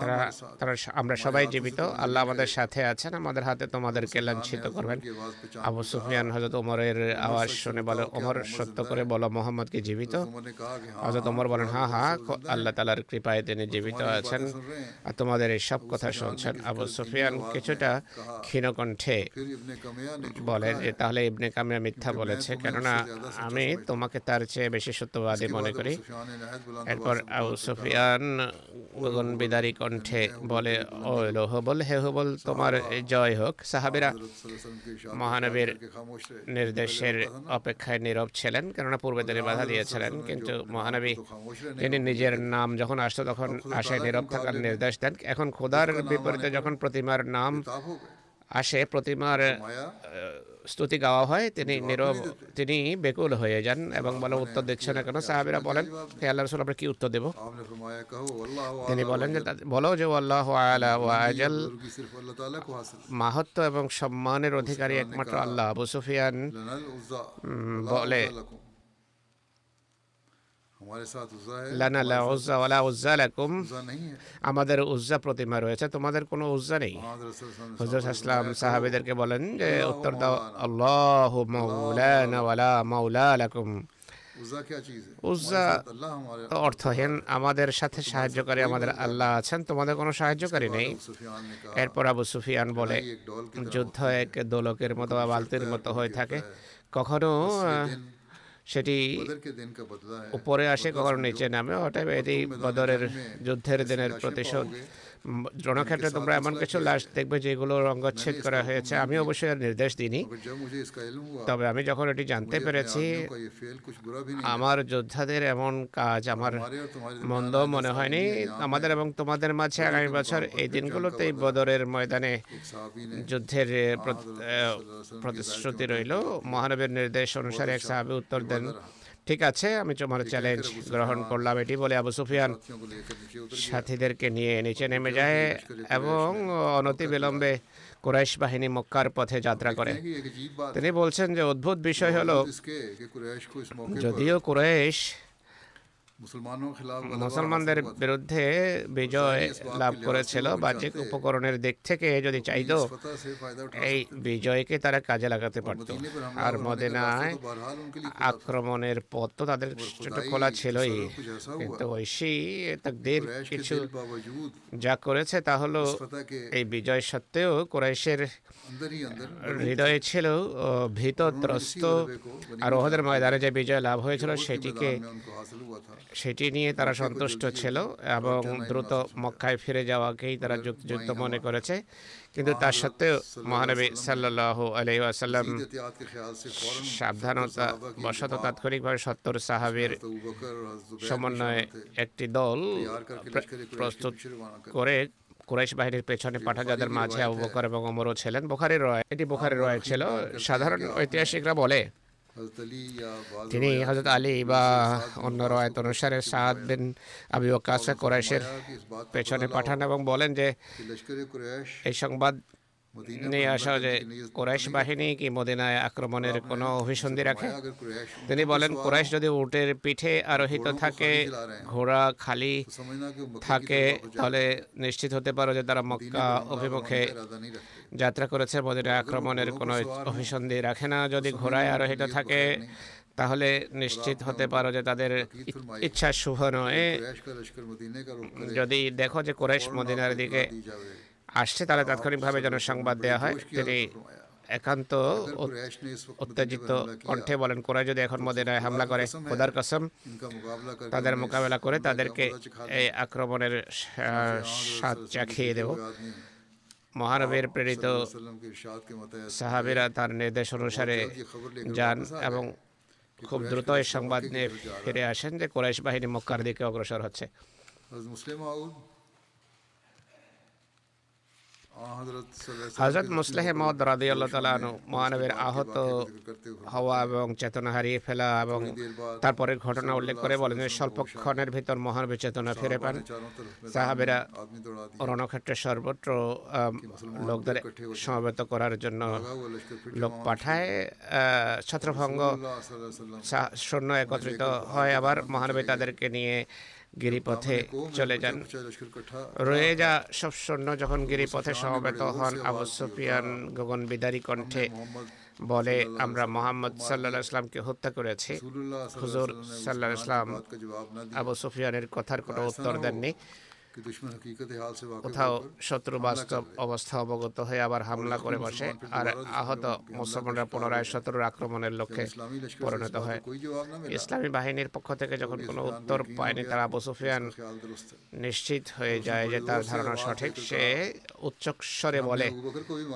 তারা আমরা সবাই জীবিত। আল্লাহ আমাদের সাথে আছেন আমাদের হাতে তোমাদেরকে লাঞ্ছিত করবেন। আবু সুফিয়ান হজরত ওমরের আওয়াজ শুনে বলে ওমর সত্য করে বলো মোহাম্মদকে জীবিত? হজরত ওমর বলেন হ্যাঁ হ্যাঁ আল্লাহ তালার কৃপায় তিনি জীবিত আছেন। আর তোমাদের এই সব কথা শুনছেন আবু সুফিয়ান কিছুটা ক্ষীণকণ্ঠে বলেন যে তাহলে ইবনে কামিয়া মিথ্যা বলেছে কেননা আমি তোমাকে তার চেয়ে বেশি সত্যবাদী মনে করি। এরপর আবু সুফিয়ান বিদায় দারি কণ্ঠে বলে, ও লোহবল হে হবল তোমার জয় হোক। সাহাবিরা মহানবীর নির্দেশের অপেক্ষায় নীরব ছিলেন, কেননা পূর্বে তিনি বাধা দিয়েছিলেন। কিন্তু মহানবী তিনি নিজের নাম যখন আসতো, তখন আসে নীরব থাকার নির্দেশ দেন। এখন খোদার বিপরীতে যখন প্রতিমার নাম আসে, প্রতিমার স্তুতি গাওয়া হয়। তিনি নীরব তিনি বেকুল হয়ে যান এবং বলে উত্তর দিচ্ছে না কেন। সাহাবিরা বলেন হে আল্লাহ রসুল আমরা কি উত্তর দেব? তিনি বলেন যে বলো যে আল্লাহ আলা ওয়াজাল মাহাত্ম এবং সম্মানের অধিকারী একমাত্র আল্লাহ আবু সুফিয়ান। বলে লানা লা উজ্জা ওয়ালা উজ্জা লাকুম আমাদের উজ্জা প্রতিমা রয়েছে তোমাদের কোনো উজ্জা নেই? হুজুর সাল্লাম সাহাবীদেরকে বলেন যে উত্তর দাও আল্লাহু মাওলানা ওয়ালা মাওলা লাকুম। অর্থহীন আমাদের সাথে সাহায্যকারী আমাদের আল্লাহ আছেন তোমাদের কোনো সাহায্যকারী নেই। এরপর আবু সুফিয়ান বলে যুদ্ধ এক দোলকের মতো বা বালতির মতো হয়ে থাকে। কখনো সেটি উপরে আসে কখনো নিচে নামে অতএব এটি বদরের যুদ্ধের দিনের প্রতিশোধ। রণক্ষেত্রে তোমরা এমন কিছু লাশ দেখবে যেগুলো রঙ্গচ্ছেদ করা হয়েছে। আমি অবশ্যই নির্দেশ দিইনি। তবে আমি যখন এটি জানতে পেরেছি আমার যোদ্ধাদের এমন কাজ আমার মন্দ মনে হয়নি। আমাদের এবং তোমাদের মাঝে আগামী বছর এই দিনগুলোতেই বদরের ময়দানে যুদ্ধের প্রতিশ্রুতি রইল। মহানবীর নির্দেশ অনুসারে এক সাহাবি উত্তর দেন বললেন ঠিক আছে আমি তোমার চ্যালেঞ্জ গ্রহণ করলাম এটি বলে আবু সুফিয়ান সাথীদেরকে নিয়ে নিচে নেমে যায় এবং অনতি বিলম্বে কুরাইশ বাহিনী মক্কার পথে যাত্রা করে। তিনি বলছেন যে অদ্ভুত বিষয় হলো যদিও কুরাইশ মুসলমানদের বিরুদ্ধে বিজয় লাভ করেছিল বাহ্যিক উপকরণের দিক থেকে যদি চাইতো এই বিজয়কে তারা কাজে লাগাতে পারত। আর মদিনায় আক্রমণের পথ তো তাদের খোলা ছিলই। কিন্তু ঐশী কিছু যা করেছে তা হলো এই বিজয় সত্ত্বেও কোরাইশের হৃদয়ে ছিল ভীত ত্রস্ত আর ওহদের ময়দানে যে বিজয় লাভ হয়েছিল সেটিকে সেটি নিয়ে তারা সন্তুষ্ট ছিল এবং দ্রুত মক্কায় ফিরে যাওয়াকেই তারা যুক্তিযুক্ত মনে করেছে কিন্তু তার সত্ত্বেও মহানবী সাল্লাহ আলহি আসাল্লাম সাবধানতা বশত তাৎক্ষণিকভাবে সত্তর সাহাবির সমন্বয়ে একটি দল প্রস্তুত করে কুরাইশ বাহিনীর পেছনে পাঠা যাদের মাঝে আবু বকর এবং ওমরও ছিলেন। বুখারি রয় এটি বোখারি রয় ছিল। সাধারণ ঐতিহাসিকরা বলে তিনি হজরত আলী বা অন্য রয়ত অনুসারে সাদ বিন আবি ওকাসা কোরাইশের পেছনে পাঠান এবং বলেন যে এই সংবাদ নিয়ে আসা যে কোরাইশ বাহিনী কি মদিনায় আক্রমণের কোনো অভিসন্ধি রাখে? তিনি বলেন কোরাইশ যদি উটের পিঠে আরোহিত থাকে ঘোড়া খালি থাকে তাহলে নিশ্চিত হতে পারো যে তারা মক্কা অভিমুখে যাত্রা করেছে মদিনায় আক্রমণের কোনো অভিসন্ধি রাখে না। যদি ঘোড়ায় আরোহিত থাকে তাহলে নিশ্চিত হতে পারো যে তাদের ইচ্ছা শুভ নয়। যদি দেখো যে কোরাইশ মদিনার দিকে আসছে, তাহলে তাৎক্ষণিকভাবে যেন সংবাদ দেওয়া হয়। তিনি একান্ত উত্তেজিত কণ্ঠে বলেন কোরআ যদি এখন মদিনায় হামলা করে, খোদার কসম, তাদের মোকাবেলা করে তাদেরকে এই আক্রমণের স্বাদ চাখিয়ে দেব। মহানবীর প্রেরিত সাহাবিরা তার নির্দেশ অনুসারে যান এবং খুব দ্রুত এই সংবাদ নিয়ে ফিরে আসেন যে কোরাইশ বাহিনী মক্কার দিকে অগ্রসর হচ্ছে। হজরত মুসলেহ মদ রাদি আল্লাহ তালু মহানবীর আহত হওয়া এবং চেতনা হারিয়ে ফেলা এবং তারপরের ঘটনা উল্লেখ করে বলেন যে স্বল্পক্ষণের ভিতর মহানবী চেতনা ফিরে পান। সাহাবেরা রণক্ষেত্রে সর্বত্র লোকদের সমবেত করার জন্য লোক পাঠায় ছত্রভঙ্গ সৈন্য একত্রিত হয় আবার মহানবী তাদেরকে নিয়ে গিরিপথে চলে যান। রয়ে যা সব সৈন্য যখন গিরিপথে সমবেত হন আবু সুফিয়ান গগন বিদারী কণ্ঠে বলে আমরা মোহাম্মদ সাল্লাহ ইসলামকে হত্যা করেছি। হুজুর সাল্লাহ ইসলাম আবু সুফিয়ানের কথার কোনো উত্তর দেননি। কোথাও শত্রু বাস্তব অবস্থা অবগত হয়ে আবার হামলা করে বসে আর আহত মুসলমানরা পুনরায় শত্রুর আক্রমণের লক্ষ্যে পরিণত হয় ইসলামী বাহিনীর পক্ষ থেকে যখন কোনো উত্তর পায়নি তারা আবু সুফিয়ান নিশ্চিত হয়ে যায় যে তার ধারণা সঠিক সে উচ্চস্বরে বলে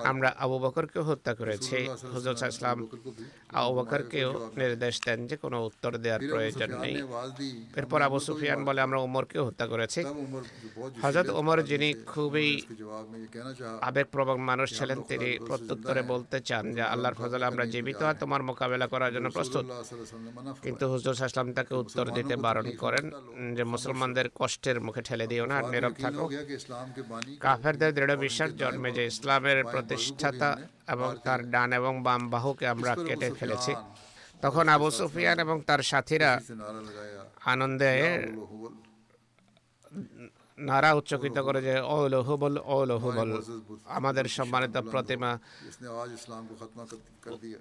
আমরা আবু বকরকে হত্যা করেছি। হুজর ইসলাম আবু বকরকেও নির্দেশ দেন যে কোনো উত্তর দেওয়ার প্রয়োজন নেই। এরপর আবু সুফিয়ান বলে আমরা ওমরকেও হত্যা করেছি হজরত ওমর যিনি খুবই আবেগপ্রবণ মানুষ ছিলেন তিনি প্রত্যুত্তরে বলতে চান যে আল্লাহর ফজল আমরা জীবিত আর তোমার মোকাবেলা করার জন্য প্রস্তুত কিন্তু হুজুর সাহসলাম তাকে উত্তর দিতে বারণ করেন যে মুসলমানদের কষ্টের মুখে ঠেলে দিও না নীরব থাকো কাফেরদের দৃঢ় বিশ্বাস জন্মে যে ইসলামের প্রতিষ্ঠাতা এবং তার ডান এবং বাম বাহুকে আমরা কেটে ফেলেছি তখন আবু সুফিয়ান এবং তার সাথীরা আনন্দে নারা উচ্চকিত করে যে অলহুবল আমাদের সম্মানিত প্রতিমা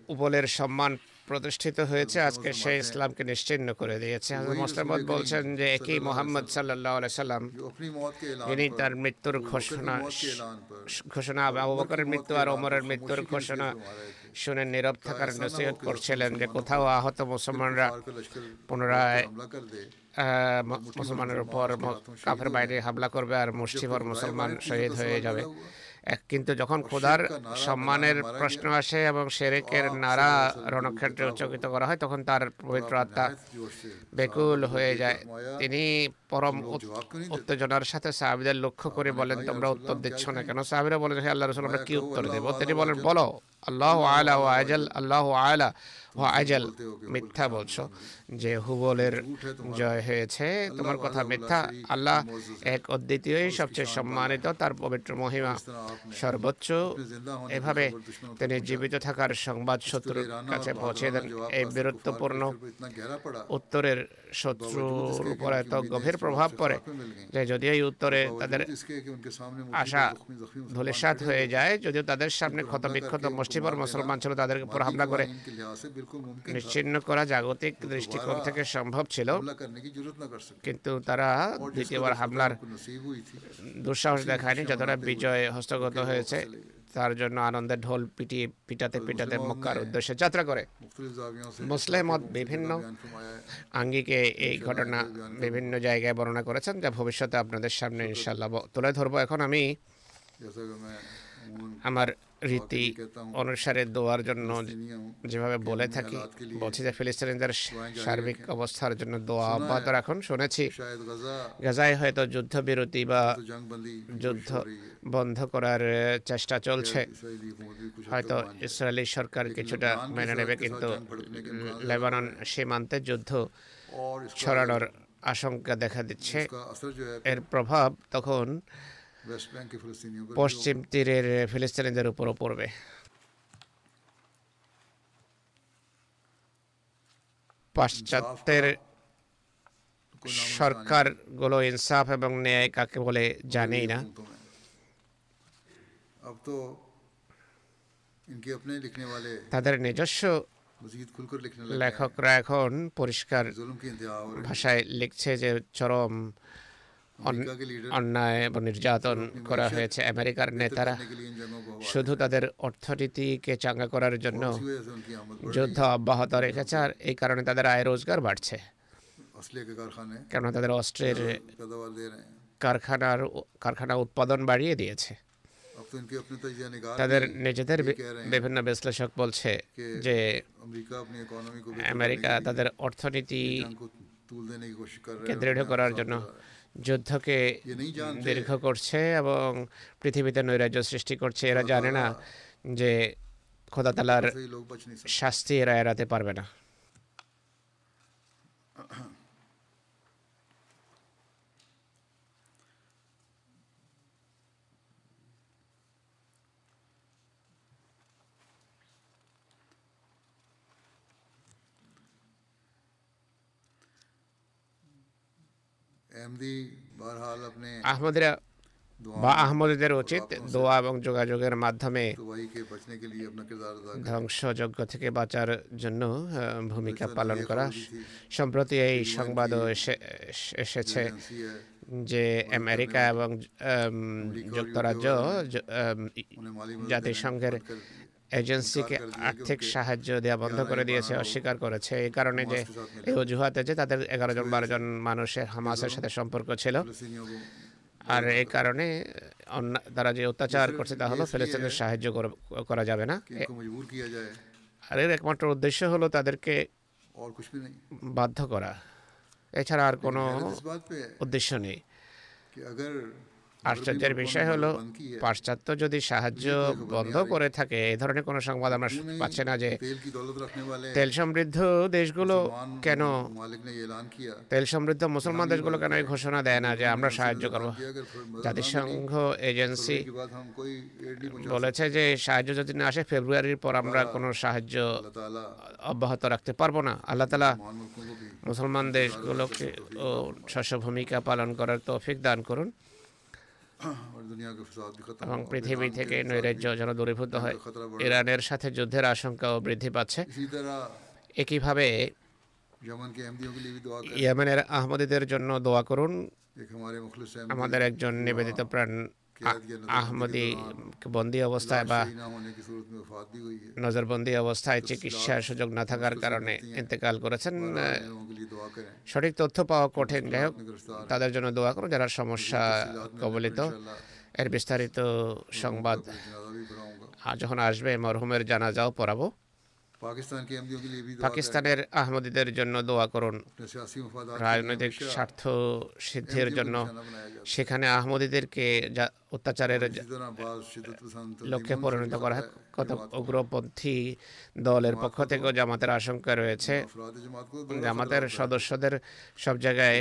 উপলের সম্মান প্রতিষ্ঠিত হয়েছে আজকে সে ইসলামকে নিশ্চিন্ন করে দিয়েছে। হাজর বলছেন যে একই মোহাম্মদ সাল্লাহ সাল্লাম ইনি তার মৃত্যুর ঘোষণা ঘোষণা আবু বকরের মৃত্যু আর ওমরের মৃত্যুর ঘোষণা শুনে নীরব থাকার নসিহত করছিলেন যে কোথাও আহত মুসলমানরা পুনরায় মুসলমানের উপর কাফের বাইরে হামলা করবে আর মুষ্টিভর মুসলমান শহীদ হয়ে যাবে। কিন্তু যখন খোদার সম্মানের প্রশ্ন আসে এবং শেরেকের নারা রণক্ষেত্রে উচ্চকিত করা হয় তখন তার পবিত্র আত্মা বেকুল হয়ে যায়। তিনি পরম উত্তেজনার সাথে সাহাবিদের লক্ষ্য করে বলেন তোমরা উত্তর দিচ্ছ না কেন? সাহাবিরা বলেন হে আল্লাহ রসুল আমরা কি উত্তর দেবো? তিনি বলেন বলো। আল্লাহ আলা ও আজল আল্লাহ আলা ও আজল। মিথ্যা বলছো। যে হুবলের জয় হয়েছে তোমার কথা মিথ্যা। আল্লাহ এক অদ্বিতীয় সবচেয়ে সম্মানিত তার পবিত্র মহিমা সর্বোচ্চ। এভাবে তিনি জীবিত থাকার সংবাদ শত্রুর কাছে পৌঁছে দেন। এই বীরত্বপূর্ণ উত্তরের শত্রুর উপর এত গভীর প্রভাব পড়ে। যে যদি এই উত্তরে তাদের আশা ধুলিসাত হয়ে যায় যদিও তাদের সামনে ক্ষতবিক্ষত মস্ত গোষ্ঠীপর মুসলমান ছিল তাদের উপর হামলা করে নিশ্চিন্ন করা জাগতিক দৃষ্টিকোণ থেকে সম্ভব ছিল। কিন্তু তারা দ্বিতীয়বার হামলার দুঃসাহস দেখায়নি যতটা বিজয় হস্তগত হয়েছে তার জন্য আনন্দের ঢোল পিটিয়ে পিটাতে পিটাতে মক্কার উদ্দেশ্যে যাত্রা করে। মুসলিম বিভিন্ন আঙ্গিকে এই ঘটনা বিভিন্ন জায়গায় বর্ণনা করেছেন যা ভবিষ্যতে আপনাদের সামনে ইনশাল্লাহ তুলে ধরবো। এখন আমি আমার রীতি অনুসারে দোয়ার জন্য যেভাবে বলে থাকি বলছি যে ফিলিস্তিনিদের সার্বিক অবস্থার জন্য দোয়া অব্যাহত রাখুন। শুনেছি গাজায় হয়তো যুদ্ধবিরতি বা যুদ্ধ বন্ধ করার চেষ্টা চলছে। হয়তো ইসরায়েলি সরকার কিছুটা মেনে নেবে কিন্তু লেবানন সীমান্তে যুদ্ধ ছড়ানোর আশঙ্কা দেখা দিচ্ছে। এর প্রভাব তখন পশ্চিম তীরের ফিলিস্তিনিদের উপরও পড়বে। পাশ্চাত্যের সরকারগুলো ইনসাফ এবং ন্যায় কাকে বলে জানেই না। তাদের নিজস্ব লেখকরা এখন পরিষ্কার ভাষায় লিখছে যে চরম অন্যায় এবং নির্যাতন করা হয়েছে। আমেরিকার নেতারা শুধু তাদের অর্থনীতিকে চাঙ্গা করার জন্য যুদ্ধ অব্যাহত রেখেছে আর এই কারণে তাদের আয় রোজগার বাড়ছে। কেন তাদের অস্ত্রের কারখানার কারখানা উৎপাদন বাড়িয়ে দিয়েছে। তাদের নিজেদের বিভিন্ন বিশ্লেষক বলছে যে আমেরিকা তাদের অর্থনীতি কে দৃঢ় করার জন্য যুদ্ধকে দীর্ঘ করছে এবং পৃথিবীতে নৈরাজ্য সৃষ্টি করছে। এরা জানে না যে খোদা তালার শাস্তি এরা এড়াতে পারবে না। আহমদরা বা আহমদীদের উচিত দোয়া এবং যোগাযোগের মাধ্যমে ধ্বংসযজ্ঞ থেকে বাঁচার জন্য ভূমিকা পালন করা। সম্প্রতি এই সংবাদও এসেছে যে আমেরিকা এবং যুক্তরাজ্য জাতিসংঘের এজেন্সিকে আর্থিক সাহায্য দেওয়া বন্ধ করে দিয়েছে অস্বীকার করেছে। এই কারণে যে এই অজুহাতে যে তাদের এগারো জন বারো জন মানুষের হামাসের সাথে সম্পর্ক ছিল। আর এই কারণে তারা যে অত্যাচার করছে তা হলো ফিলিস্তিনের সাহায্য করা যাবে না। আর এর একমাত্র উদ্দেশ্য হলো তাদেরকে বাধ্য করা। এছাড়া আর কোনো উদ্দেশ্য নেই। আশ্চর্যের বিষয় হলো পাশ্চাত্য যদি সাহায্য বন্ধ করে থাকে এ ধরনের কোনো সংবাদ আমরা পাচ্ছি না যে তেল সমৃদ্ধ দেশগুলো কেন? তেল সমৃদ্ধ মুসলমান দেশগুলো কেন এই ঘোষণা দেয় না যে আমরা সাহায্য করব? জাতিসংঘ এজেন্সি বলেছে যে সাহায্য যদি না আসে ফেব্রুয়ারির পর আমরা কোনো সাহায্য অব্যাহত রাখতে পারব না। আল্লাহ তালা মুসলমান দেশগুলোকে শস্য ভূমিকা পালন করার তৌফিক দান করুন। এবং পৃথিবী থেকে নৈরাজ্য যেন দূরীভূত হয়। ইরানের সাথে যুদ্ধের আশঙ্কাও বৃদ্ধি পাচ্ছে। একইভাবে ইয়েমেনের আহমদীদের জন্য দোয়া করুন। আমাদের একজন নিবেদিত প্রাণ আহমদি বন্দি অবস্থায় বা নজরবন্দি অবস্থায় চিকিৎসার সুযোগ না থাকার কারণে ইন্তেকাল করেছেন সঠিক তথ্য পাওয়া কঠিন। যাই হোক তাদের জন্য দোয়া করুন যারা সমস্যা কবলিত। এর বিস্তারিত সংবাদ যখন আসবে মরহুমের জানা যাও পড়াবো পাকিস্তানের আহমদীদের জন্য দোয়া করুন। রাজনৈতিক স্বার্থ সিদ্ধির জন্য সেখানে আহমদীদেরকে অত্যাচারের লক্ষ্যে পরিণত করা কত উগ্রপন্থী দলের পক্ষ থেকেও জামাতের আশঙ্কা রয়েছে। জামাতের সদস্যদের সব জায়গায়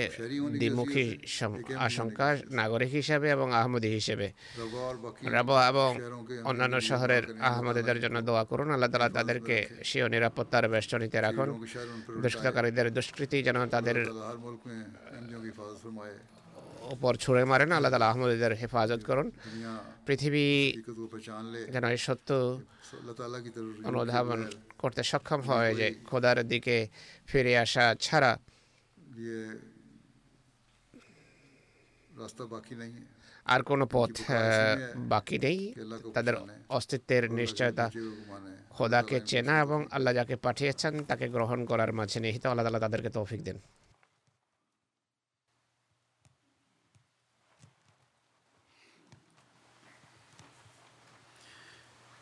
দ্বিমুখী আশঙ্কা নাগরিক হিসেবে এবং আহমদি হিসেবে। রাবা এবং অন্যান্য শহরের আহমদীদের জন্য দোয়া করুন, আল্লাহ তালা তাদেরকে সেও নিরাপত্তার বেষ্টনীতে রাখুন। দুষ্কৃতকারীদের দুষ্কৃতি যেন তাদের ওপর ছুঁড়ে মারেন আল্লাহ তালা আহমদীদের হেফাজত করুন। পৃথিবী যেন এই সত্য অনুধাবন করতে সক্ষম হয় যে খোদার দিকে ফিরে আসা ছাড়া আর কোনো পথ বাকি নেই। তাদের অস্তিত্বের নিশ্চয়তা খোদাকে চেনা এবং আল্লাহ যাকে পাঠিয়েছেন তাকে গ্রহণ করার মাঝে নিহিত আল্লাহ তালা তাদেরকে তৌফিক দেন।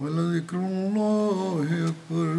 ولذكر الله أكبر